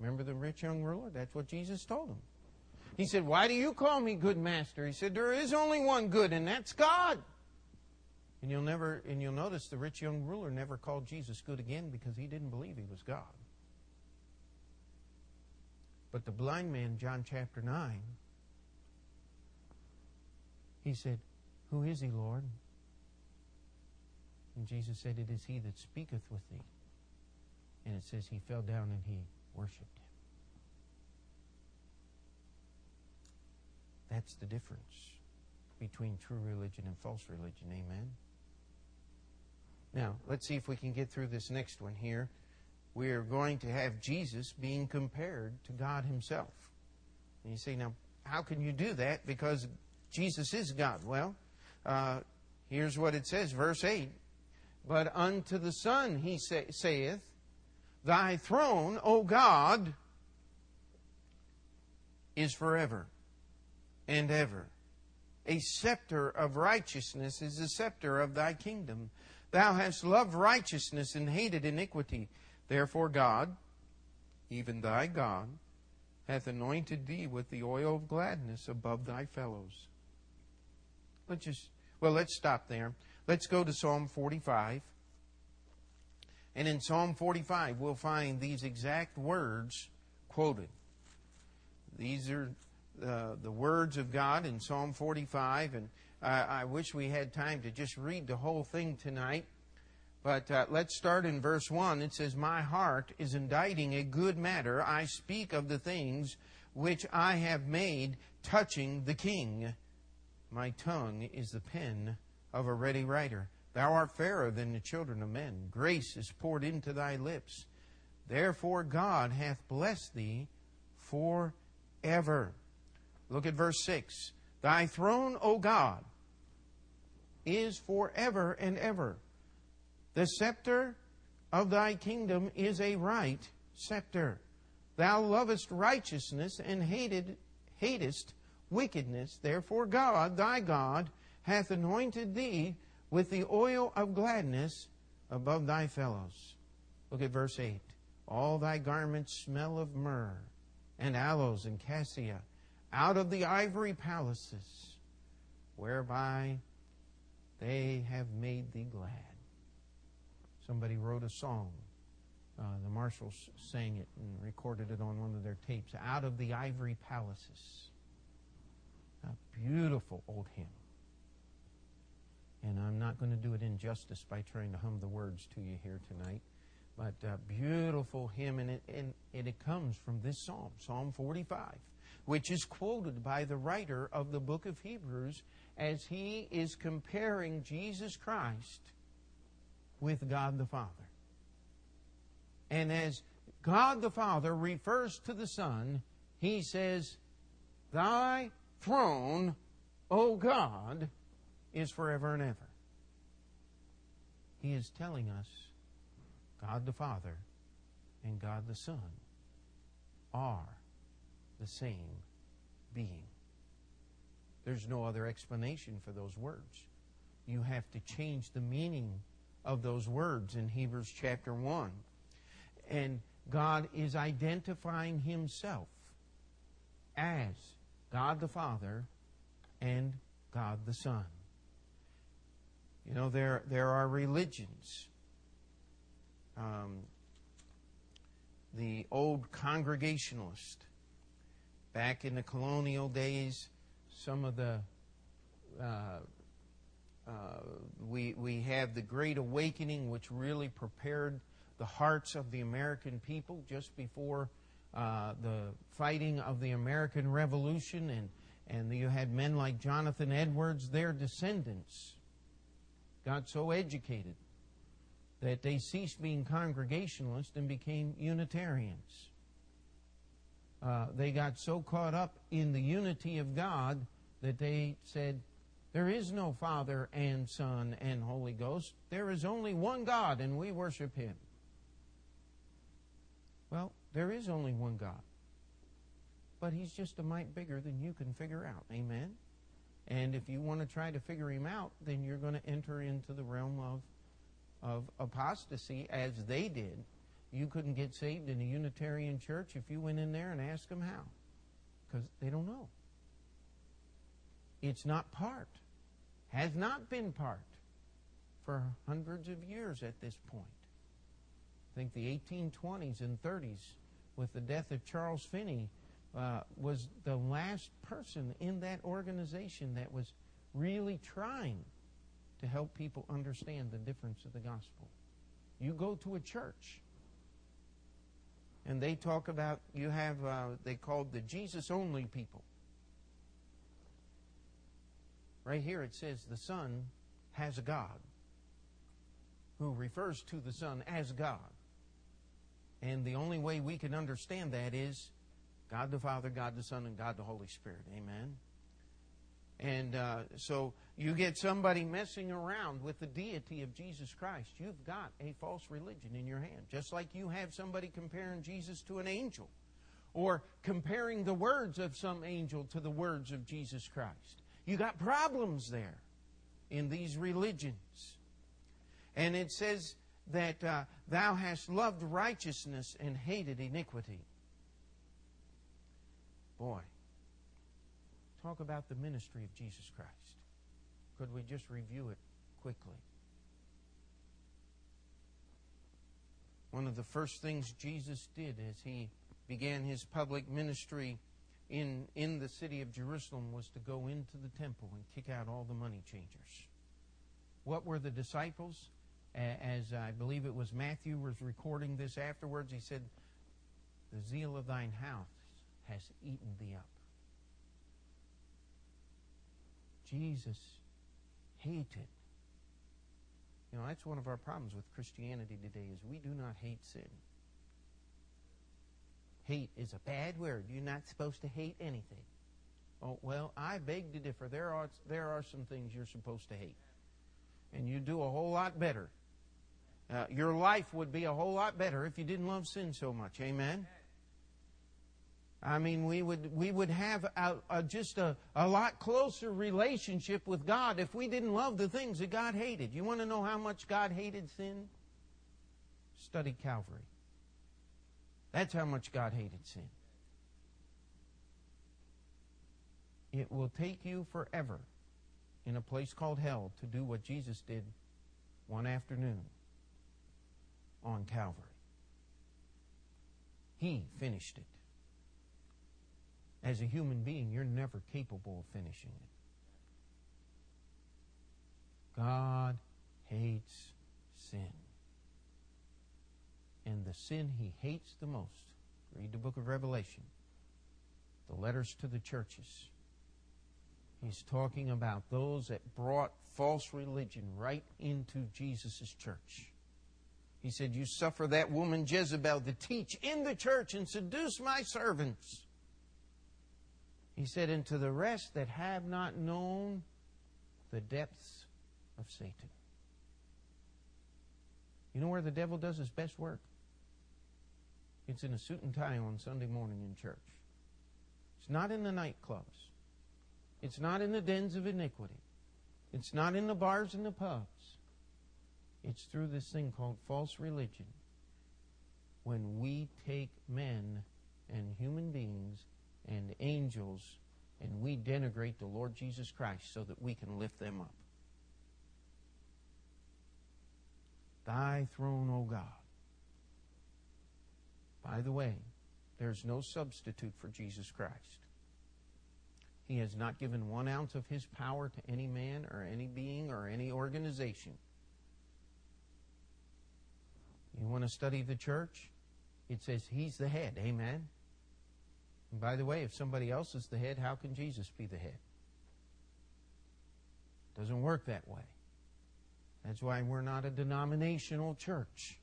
Remember the rich young ruler? That's what Jesus told him. He said, Why do you call me good master? He said, There is only one good, and that's God. And you'll never and you'll notice the rich young ruler never called Jesus good again because he didn't believe he was God. But the blind man, John chapter 9, he said, Who is he, Lord? And Jesus said, It is he that speaketh with thee. And it says he fell down and he worshiped him. That's the difference between true religion and false religion. Amen. Now, let's see if we can get through this next one here we are going to have Jesus being compared to God Himself. And you say, now, how can you do that? Because Jesus is God. Well, uh, here's what it says, verse 8. But unto the Son he say, saith, Thy throne, O God, is forever and ever. A scepter of righteousness is the scepter of thy kingdom. Thou hast loved righteousness and hated iniquity. Therefore, God, even thy God, hath anointed thee with the oil of gladness above thy fellows. Let's just, well, let's stop there. Let's go to Psalm 45. And in Psalm 45, we'll find these exact words quoted. These are uh, the words of God in Psalm 45, and I, I wish we had time to just read the whole thing tonight. But uh, let's start in verse 1. It says, My heart is inditing a good matter. I speak of the things which I have made touching the king. My tongue is the pen of a ready writer. Thou art fairer than the children of men. Grace is poured into thy lips. Therefore God hath blessed thee forever. Look at verse 6. Thy throne, O God, is forever and ever. The scepter of thy kingdom is a right scepter. Thou lovest righteousness and hated, hatest wickedness. Therefore, God, thy God, hath anointed thee with the oil of gladness above thy fellows. Look at verse 8. All thy garments smell of myrrh and aloes and cassia out of the ivory palaces whereby they have made thee glad. Somebody wrote a song. Uh, the Marshalls sang it and recorded it on one of their tapes. Out of the ivory palaces. A beautiful old hymn. And I'm not going to do it injustice by trying to hum the words to you here tonight. But a beautiful hymn, and it, and it comes from this psalm, Psalm 45, which is quoted by the writer of the book of Hebrews as he is comparing Jesus Christ with God the Father. And as God the Father refers to the Son, he says, Thy throne, O God, is forever and ever. He is telling us God the Father and God the Son are the same being. There's no other explanation for those words. You have to change the meaning of those words in Hebrews chapter 1. And God is identifying Himself as God the Father and God the Son. You know, there, there are religions. Um, the old Congregationalist, back in the colonial days, some of the uh, uh, we we have the Great Awakening, which really prepared the hearts of the American people just before uh, the fighting of the American Revolution, and and you had men like Jonathan Edwards, their descendants got so educated that they ceased being Congregationalists and became Unitarians. Uh, they got so caught up in the unity of God that they said, There is no Father and Son and Holy Ghost. There is only one God, and we worship Him. Well, there is only one God. But He's just a mite bigger than you can figure out. Amen? And if you want to try to figure Him out, then you're going to enter into the realm of, of apostasy as they did. You couldn't get saved in a Unitarian church if you went in there and asked them how. Because they don't know. It's not part, has not been part for hundreds of years at this point. I think the 1820s and 30s, with the death of Charles Finney, uh, was the last person in that organization that was really trying to help people understand the difference of the gospel. You go to a church, and they talk about, you have, uh, they called the Jesus only people. Right here it says the Son has a God who refers to the Son as God. And the only way we can understand that is God the Father, God the Son, and God the Holy Spirit. Amen. And uh, so you get somebody messing around with the deity of Jesus Christ. You've got a false religion in your hand. Just like you have somebody comparing Jesus to an angel or comparing the words of some angel to the words of Jesus Christ. You got problems there in these religions. And it says that uh, thou hast loved righteousness and hated iniquity. Boy, talk about the ministry of Jesus Christ. Could we just review it quickly? One of the first things Jesus did as he began his public ministry in, in the city of Jerusalem was to go into the temple and kick out all the money changers. What were the disciples? As I believe it was Matthew was recording this afterwards, he said, The zeal of thine house has eaten thee up. Jesus hated. You know, that's one of our problems with Christianity today is we do not hate sin. Hate is a bad word. You're not supposed to hate anything. Oh, well, I beg to differ. There are, there are some things you're supposed to hate. And you do a whole lot better. Uh, your life would be a whole lot better if you didn't love sin so much. Amen? I mean, we would, we would have a, a, just a, a lot closer relationship with God if we didn't love the things that God hated. You want to know how much God hated sin? Study Calvary. That's how much God hated sin. It will take you forever in a place called hell to do what Jesus did one afternoon on Calvary. He finished it. As a human being, you're never capable of finishing it. God hates sin. And the sin he hates the most, read the book of Revelation, the letters to the churches. He's talking about those that brought false religion right into Jesus' church. He said, You suffer that woman Jezebel to teach in the church and seduce my servants. He said, And to the rest that have not known the depths of Satan. You know where the devil does his best work? It's in a suit and tie on Sunday morning in church. It's not in the nightclubs. It's not in the dens of iniquity. It's not in the bars and the pubs. It's through this thing called false religion. When we take men and human beings and angels and we denigrate the Lord Jesus Christ so that we can lift them up. Thy throne, O God. By the way, there's no substitute for Jesus Christ. He has not given one ounce of his power to any man or any being or any organization. You want to study the church? It says he's the head. Amen. And by the way, if somebody else is the head, how can Jesus be the head? It Doesn't work that way. That's why we're not a denominational church.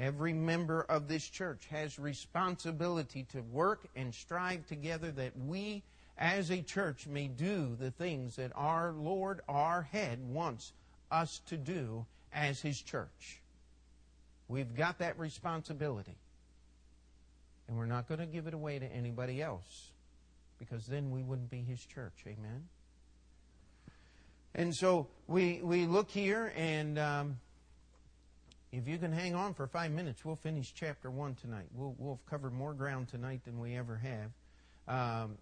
Every member of this church has responsibility to work and strive together that we as a church may do the things that our Lord, our head, wants us to do as His church. We've got that responsibility. And we're not going to give it away to anybody else because then we wouldn't be His church. Amen? And so we, we look here and. Um, if you can hang on for five minutes, we'll finish chapter 1 tonight. We'll, we'll cover more ground tonight than we ever have. Um,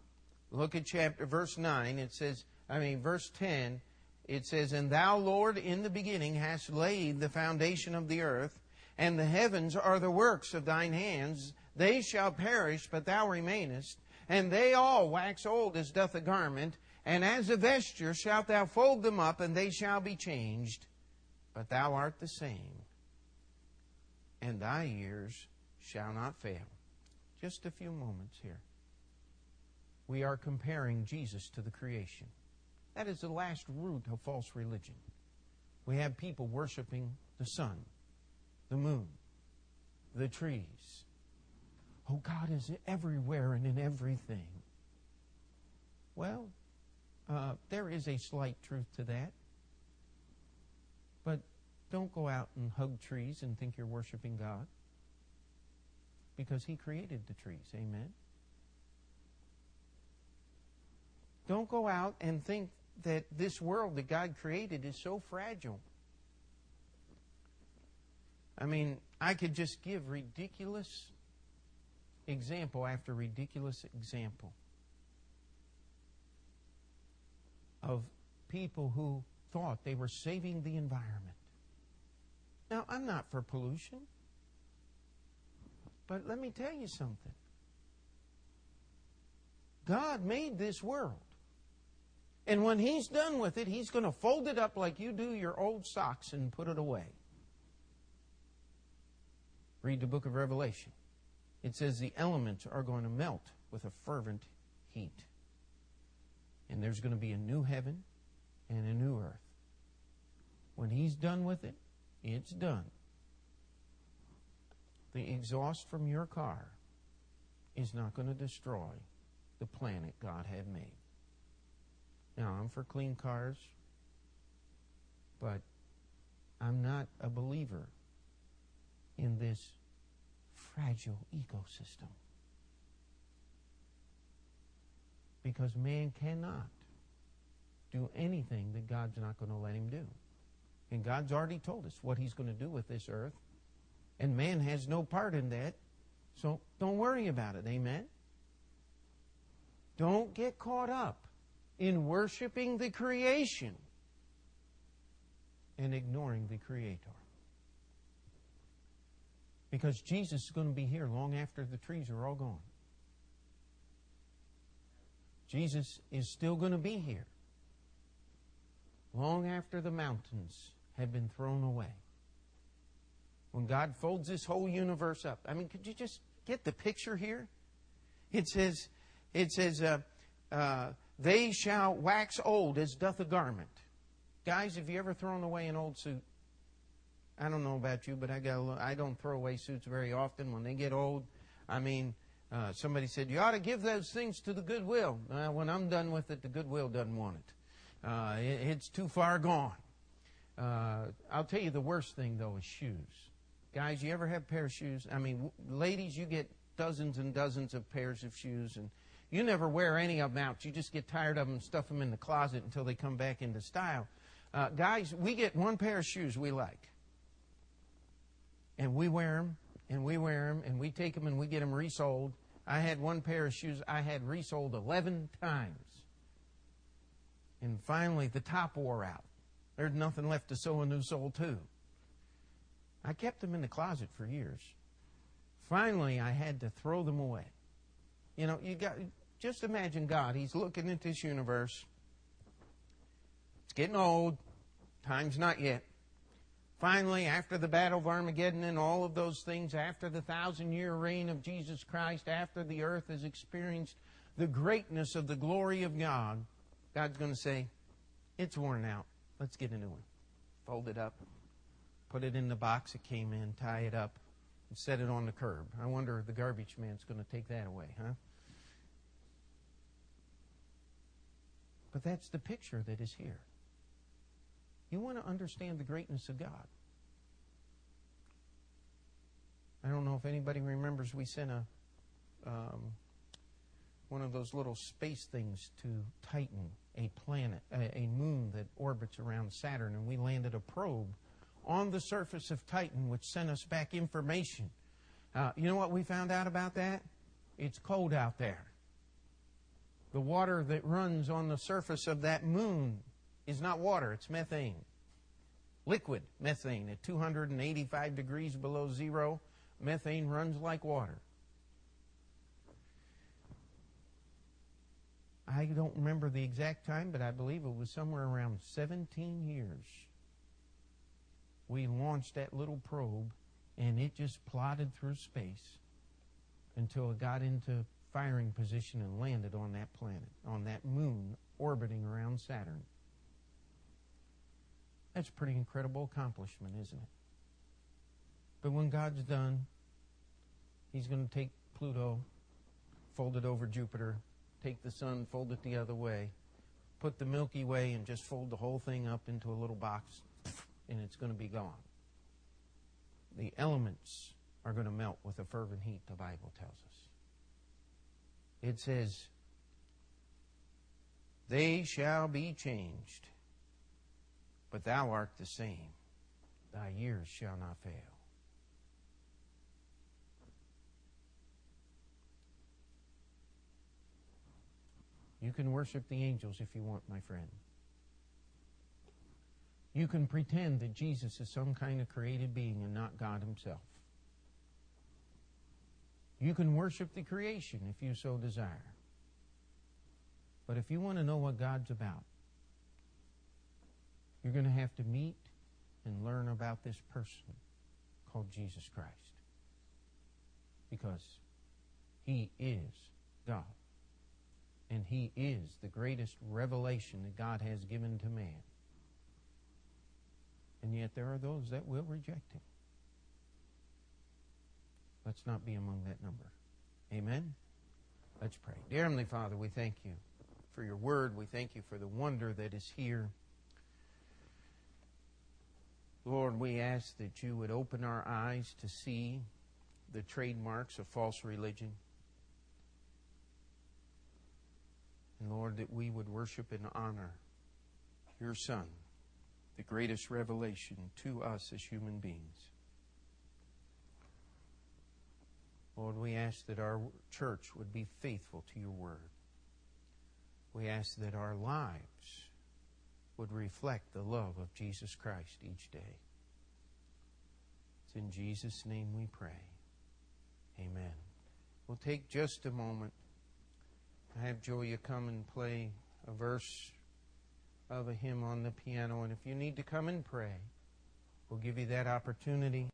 look at chapter verse 9. It says, I mean, verse 10, it says, And thou, Lord, in the beginning hast laid the foundation of the earth, and the heavens are the works of thine hands. They shall perish, but thou remainest. And they all wax old as doth a garment, and as a vesture shalt thou fold them up, and they shall be changed. But thou art the same and thy years shall not fail. Just a few moments here. We are comparing Jesus to the creation. That is the last root of false religion. We have people worshiping the sun, the moon, the trees. Oh, God is everywhere and in everything. Well, uh, there is a slight truth to that. But don't go out and hug trees and think you're worshiping God. Because He created the trees. Amen. Don't go out and think that this world that God created is so fragile. I mean, I could just give ridiculous example after ridiculous example of people who thought they were saving the environment. Now, I'm not for pollution. But let me tell you something. God made this world. And when He's done with it, He's going to fold it up like you do your old socks and put it away. Read the book of Revelation. It says the elements are going to melt with a fervent heat. And there's going to be a new heaven and a new earth. When He's done with it, it's done. The exhaust from your car is not going to destroy the planet God had made. Now, I'm for clean cars, but I'm not a believer in this fragile ecosystem. Because man cannot do anything that God's not going to let him do. And God's already told us what He's going to do with this earth. And man has no part in that. So don't worry about it. Amen? Don't get caught up in worshiping the creation and ignoring the Creator. Because Jesus is going to be here long after the trees are all gone. Jesus is still going to be here long after the mountains have been thrown away. When God folds this whole universe up. I mean, could you just get the picture here? It says, it says, uh, uh, they shall wax old as doth a garment. Guys, have you ever thrown away an old suit? I don't know about you, but I got a, I don't throw away suits very often. When they get old, I mean, uh, somebody said you ought to give those things to the Goodwill. Uh, when I'm done with it, the Goodwill doesn't want it. Uh, it it's too far gone. Uh, I'll tell you the worst thing though is shoes. Guys, you ever have a pair of shoes? I mean, ladies, you get dozens and dozens of pairs of shoes, and you never wear any of them out. You just get tired of them stuff them in the closet until they come back into style. Uh, guys, we get one pair of shoes we like and we wear them and we wear them and we take them and we get them resoled. I had one pair of shoes I had resoled 11 times. And finally, the top wore out. There's nothing left to sew a new sole to. I kept them in the closet for years. Finally, I had to throw them away. You know, you got just imagine God. He's looking at this universe. It's getting old. Time's not yet. Finally, after the Battle of Armageddon and all of those things, after the thousand year reign of Jesus Christ, after the earth has experienced the greatness of the glory of God, God's going to say, It's worn out. Let's get a new one. Fold it up, put it in the box it came in, tie it up, and set it on the curb. I wonder if the garbage man's going to take that away, huh? But that's the picture that is here. You want to understand the greatness of God. I don't know if anybody remembers we sent a um, one of those little space things to Titan, a planet, a, a moon that orbits around Saturn, and we landed a probe on the surface of Titan, which sent us back information. Uh, you know what we found out about that? It's cold out there. The water that runs on the surface of that moon is not water, it's methane. Liquid methane at 285 degrees below zero, methane runs like water. I don't remember the exact time, but I believe it was somewhere around 17 years. We launched that little probe, and it just plodded through space until it got into firing position and landed on that planet, on that moon orbiting around Saturn. That's a pretty incredible accomplishment, isn't it? But when God's done, He's going to take Pluto, fold it over Jupiter, take the sun, fold it the other way, put the Milky Way, and just fold the whole thing up into a little box, and it's going to be gone. The elements are going to melt with a fervent heat, the Bible tells us. It says, They shall be changed but thou art the same. Thy years shall not fail. You can worship the angels if you want, my friend. You can pretend that Jesus is some kind of created being and not God Himself. You can worship the creation if you so desire. But if you want to know what God's about, you're going to have to meet and learn about this person called Jesus Christ. Because he is God. And he is the greatest revelation that God has given to man. And yet there are those that will reject him. Let's not be among that number. Amen? Let's pray. Dear Heavenly Father, we thank you for your word. We thank you for the wonder that is here. Lord, we ask that you would open our eyes to see the trademarks of false religion. And Lord, that we would worship and honor your Son, the greatest revelation to us as human beings. Lord, we ask that our church would be faithful to your word. We ask that our lives would reflect the love of Jesus Christ each day. It's in Jesus' name we pray. Amen. We'll take just a moment I have Julia come and play a verse of a hymn on the piano. And if you need to come and pray, we'll give you that opportunity.